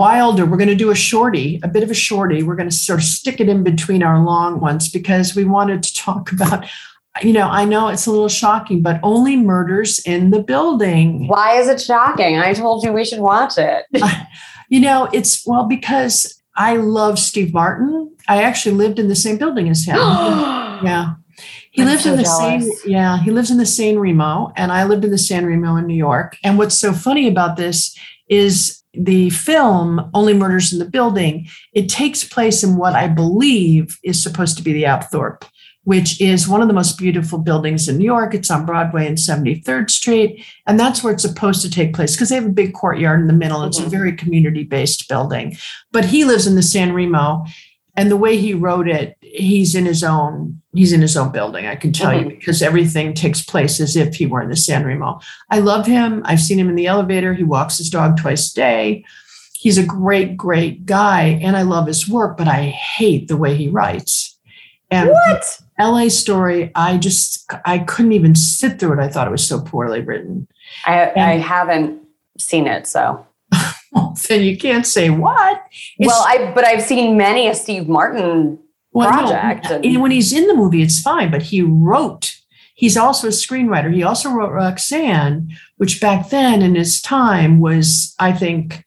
Wilder, we're going to do a shorty, a bit of a shorty. We're going to sort of stick it in between our long ones because we wanted to talk about, you know, I know it's a little shocking, but only murders in the building. Why is it shocking? I told you we should watch it. you know, it's well, because I love Steve Martin. I actually lived in the same building as him. yeah. He I'm lives so in the jealous. same, yeah, he lives in the San Remo, and I lived in the San Remo in New York. And what's so funny about this is the film Only Murders in the Building, it takes place in what I believe is supposed to be the Apthorpe, which is one of the most beautiful buildings in New York. It's on Broadway and 73rd Street. And that's where it's supposed to take place because they have a big courtyard in the middle. It's a Mhm. very community based building. But he lives in the San Remo. And the way he wrote it, he's in his own, he's in his own building, I can tell you, mm-hmm. because everything takes place as if he were in the San Remo. I love him. I've seen him in the elevator. He walks his dog twice a day. He's a great, great guy. And I love his work, but I hate the way he writes. And what? LA story, I just I couldn't even sit through it. I thought it was so poorly written. I, I haven't seen it, so. Then you can't say what. It's- well, I but I've seen many a Steve Martin. Well, project and- and when he's in the movie, it's fine, but he wrote. He's also a screenwriter. He also wrote Roxanne, which back then in his time was, I think,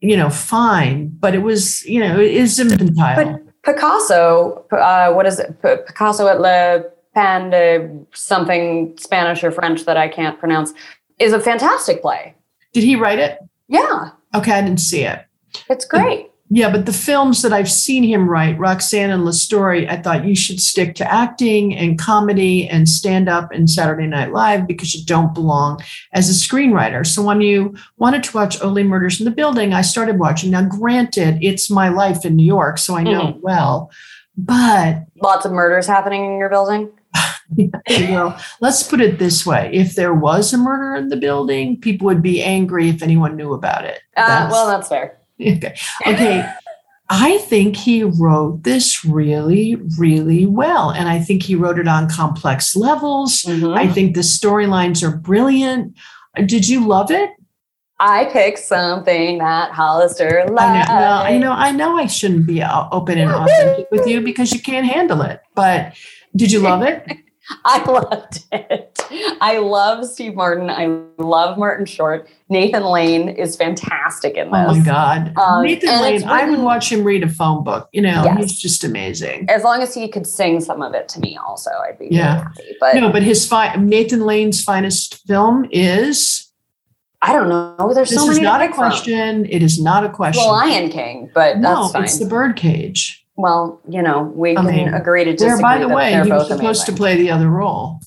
you know, fine, but it was, you know, it is infantile. But Picasso, uh, what is it? P- Picasso at Le Pan de something Spanish or French that I can't pronounce is a fantastic play. Did he write it? Yeah, Okay, I didn't see it. it's great. Yeah, but the films that I've seen him write, Roxanne and LA Story, I thought you should stick to acting and comedy and stand up and Saturday Night Live because you don't belong as a screenwriter. So when you wanted to watch Only Murders in the Building, I started watching. Now, granted, it's my life in New York, so I know it well, but Lots of murders happening in your building. you know, let's put it this way: if there was a murder in the building, people would be angry if anyone knew about it. Uh, That's- well, that's fair. Okay. Okay. I think he wrote this really, really well. And I think he wrote it on complex levels. Mhm. I think the storylines are brilliant. Did you love it? I picked something that Hollister loved. I know, well, you know, I know I shouldn't be open and authentic with you because you can't handle it. But did you love it? I loved it. I love Steve Martin. I love Martin Short. Nathan Lane is fantastic in this. Oh my God. Um, Nathan Lane, I would watch him read a phone book. You know, Yes. he's just amazing. As long as he could sing some of it to me, also, I'd be Yeah. really happy. But no, but his fi- Nathan Lane's finest film is I don't know. There's this so is many. to not a pick from. question. It is not a question. The Lion King, but no, that's fine. it's the birdcage. Well, you know, we I can mean, agree to disagree. By the way, he was supposed to play the other role.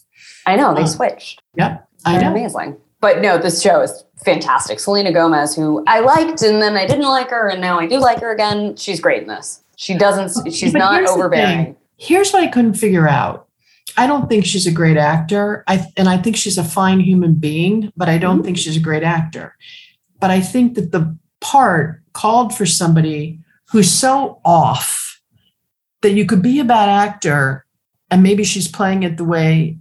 I know they Oh. switched. Yep, I They're know. amazing. But no, this show is fantastic. Selena Gomez, who I liked and then I didn't like her, and now I do like her again. She's great in this. She doesn't. She's But not overbearing. Here's what I couldn't figure out. I don't think she's a great actor. I and I think she's a fine human being, but I don't Mhm. think she's a great actor. But I think that the part called for somebody who's so off that you could be a bad actor and maybe she's playing it the way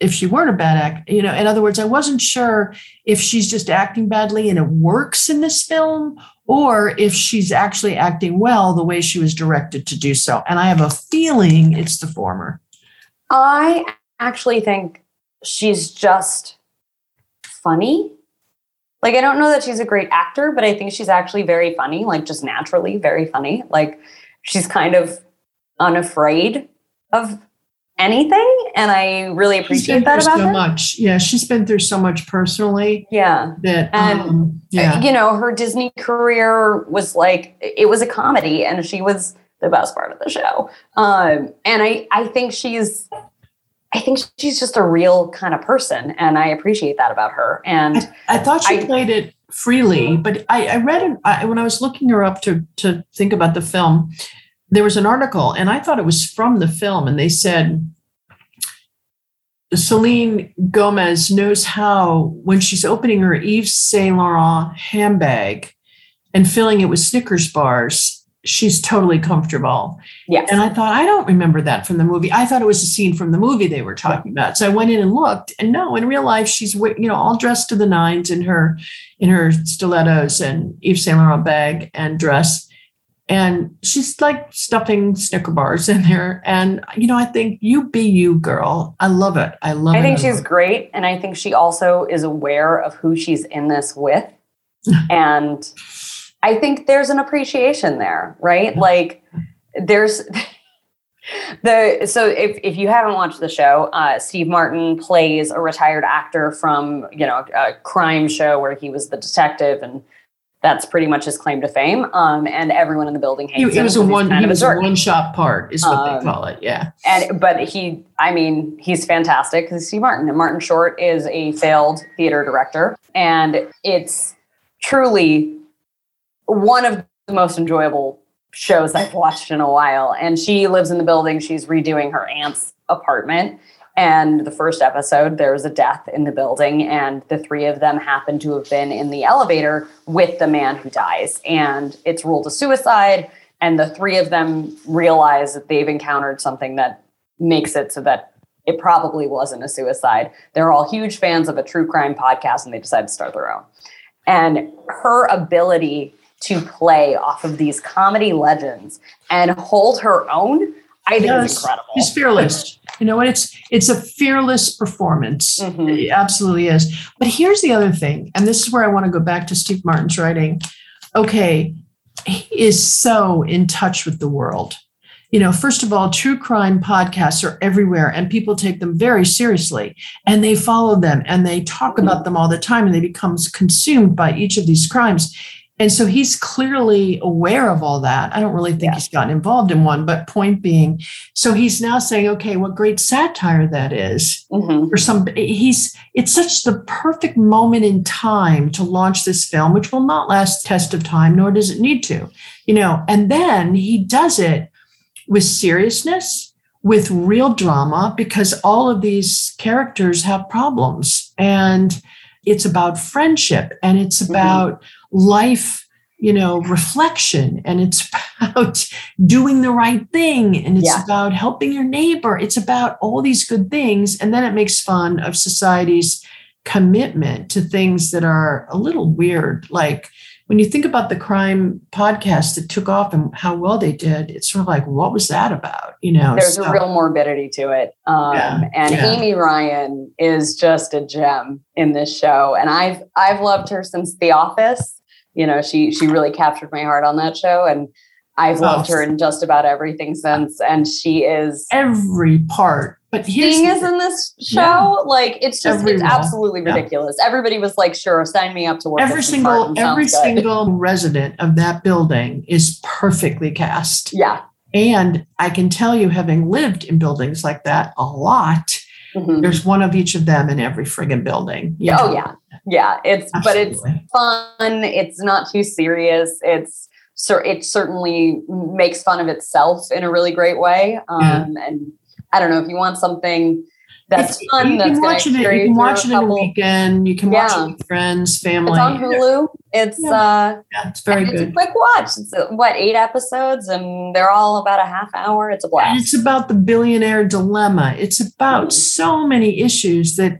if she weren't a bad actor, you know, in other words, I wasn't sure if she's just acting badly and it works in this film or if she's actually acting well the way she was directed to do so. And I have a feeling it's the former. I actually think she's just funny. Like I don't know that she's a great actor, but I think she's actually very funny, like just naturally very funny. Like she's kind of unafraid of anything and I really appreciate that about so her. much. Yeah, she's been through so much personally Yeah. that And, um, yeah. You know, her Disney career was like it was a comedy and she was the best part of the show. Um and I I think she's I think she's just a real kind of person and I appreciate that about her. And I, I thought she I- played it freely, but I, I read it I, when I was looking her up to to think about the film. There was an article, and I thought it was from the film, and they said Celine Gomez knows how when she's opening her Yves Saint Laurent handbag and filling it with Snickers bars, she's totally comfortable. Yes. And I thought, I don't remember that from the movie. I thought it was a scene from the movie they were talking about. So I went in and looked, and no, in real life, she's you know all dressed to the nines in her in her stilettos and Yves Saint Laurent bag and dress, and she's like stuffing Snicker bars in there. And you know, I think you be you, girl. I love it. I love I think I she's great. And I think she also is aware of who she's in this with. and I think there's an appreciation there, right? Like there's the so if if you haven't watched the show, uh, Steve Martin plays a retired actor from you know a crime show where he was the detective and that's pretty much his claim to fame. Um, and everyone in the building He, hates it him was a one. kind He of was a jerk. one shot part, is what Um, they call it. Yeah. And but he, I mean, he's fantastic because Steve Martin and Martin Short is a failed theater director, and it's truly one of the most enjoyable shows I've watched in a while. And she lives in the building; she's redoing her aunt's apartment. And the first episode, there was a death in the building, and the three of them happen to have been in the elevator with the man who dies. And it's ruled a suicide. And the three of them realize that they've encountered something that makes it so that it probably wasn't a suicide. They're all huge fans of a true crime podcast and they decide to start their own. And her ability to play off of these comedy legends and hold her own, I think Yes. is incredible. He's fearless. You know what? It's it's a fearless performance. Mhm. It absolutely is. But here's the other thing, and this is where I want to go back to Steve Martin's writing. Okay, he is so in touch with the world. You know, first of all, true crime podcasts are everywhere and people take them very seriously and they follow them and they talk about them all the time and they become consumed by each of these crimes. And so he's clearly aware of all that. I don't really think Yeah. he's gotten involved in one, but point being, so he's now saying, okay, what great satire that is Mhm. for some he's it's such the perfect moment in time to launch this film which will not last test of time nor does it need to you know and then he does it with seriousness with real drama because all of these characters have problems and it's about friendship and it's Mhm. about life you know reflection and it's about doing the right thing and it's Yeah. about helping your neighbor it's about all these good things and then it makes fun of society's commitment to things that are a little weird like when you think about the crime podcast that took off and how well they did it's sort of like what was that about you know There's So- a real morbidity to it. Um, Yeah, and yeah. Amy Ryan is just a gem in this show. And I've I've loved her since The Office. You know, she she really captured my heart on that show. And I've Oh. loved her in just about everything since. And she is every part but here's being is in this show. Yeah. Like it's just Every it's absolutely Yeah. ridiculous. Everybody was like, sure, sign me up to work. every single every good." single resident of that building is perfectly cast Yeah. and i can tell you having lived in buildings like that a lot Mhm. there's one of each of them in every friggin' building yeah Oh yeah. Yeah. It's but it's fun. It's not too serious. It's so it certainly makes fun of itself in a really great way. Um, Yeah. And I don't know if you want something that's It's- fun. you that's can watch it. You can watch it in a weekend. You can watch Yeah. it with friends, family. It's on Hulu. It's Yeah. uh, Yeah, it's very and it's a good. quick watch. It's uh, what eight episodes, and they're all about a half hour. It's a And blast. it's about the billionaire dilemma. It's about Mhm. so many issues that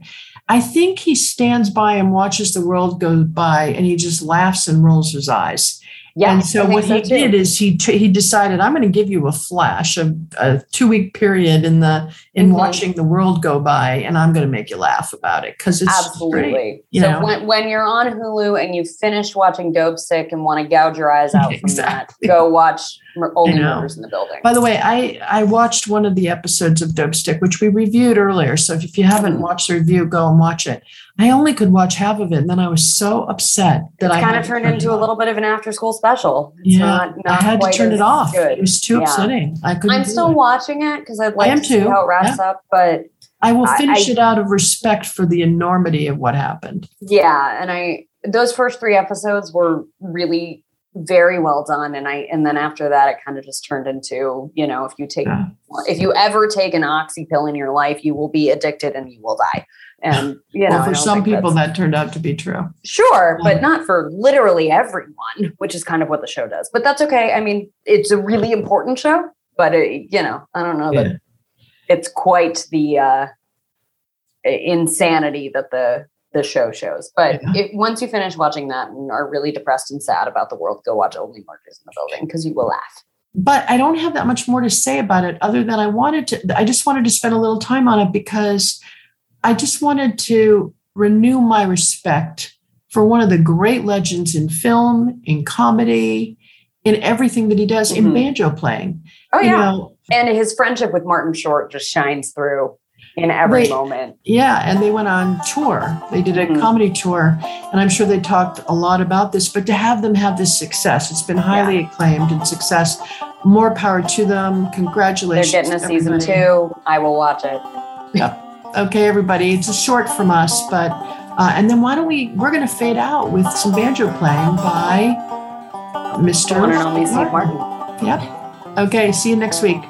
I think he stands by and watches the world go by, and he just laughs and rolls his eyes. Yeah. and so what he too. did is he he decided I'm going to give you a flash of a two week period in the in Mhm. watching the world go by, and I'm going to make you laugh about it because it's great. Absolutely. you so know? when, when you're on Hulu and you've finished watching Dopesick and want to gouge your eyes out from Exactly. that, go watch Mur- Only know. Murders in the Building. By the way, I I watched one of the episodes of Dopesick, which we reviewed earlier. So if you haven't Mhm. watched the review, go and watch it. I only could watch half of it, and then I was so upset that it's I kind of turned turn into a little bit of an after school special. It's Yeah, not, I had to turn it off. Good. It was too yeah. upsetting. I couldn't. I'm still it. watching it because I'd like to see too. how it wraps up. But I will finish I- it out of respect for the enormity of what happened. yeah, and I those first three episodes were really very well done and i and then after that it kind of just turned into you know if you take yeah. if you ever take an oxy pill in your life you will be addicted and you will die and you know well, for some people that turned out to be true sure yeah. but not for literally everyone which is kind of what the show does but that's okay i mean it's a really important show but it, you know i don't know yeah. that it's quite the uh insanity that the the show shows. But yeah. it, once you finish watching that and are really depressed and sad about the world, go watch Only Murders in the Building because you will laugh. But I don't have that much more to say about it other than I wanted to, I just wanted to spend a little time on it because I just wanted to renew my respect for one of the great legends in film, in comedy, in everything that he does mm-hmm. in banjo playing. Oh, yeah. You know, and his friendship with Martin Short just shines through in every they, moment. Yeah, and they went on tour. They did a mm-hmm. comedy tour, and I'm sure they talked a lot about this. But to have them have this success, it's been highly yeah. acclaimed and success. More power to them. Congratulations. They're getting a season two. I will watch it. Yep. Okay, everybody. It's a short from us, but uh, and then why don't we? We're going to fade out with some banjo playing by Mr. One and only Steve Martin. Yep. Okay. See you next week.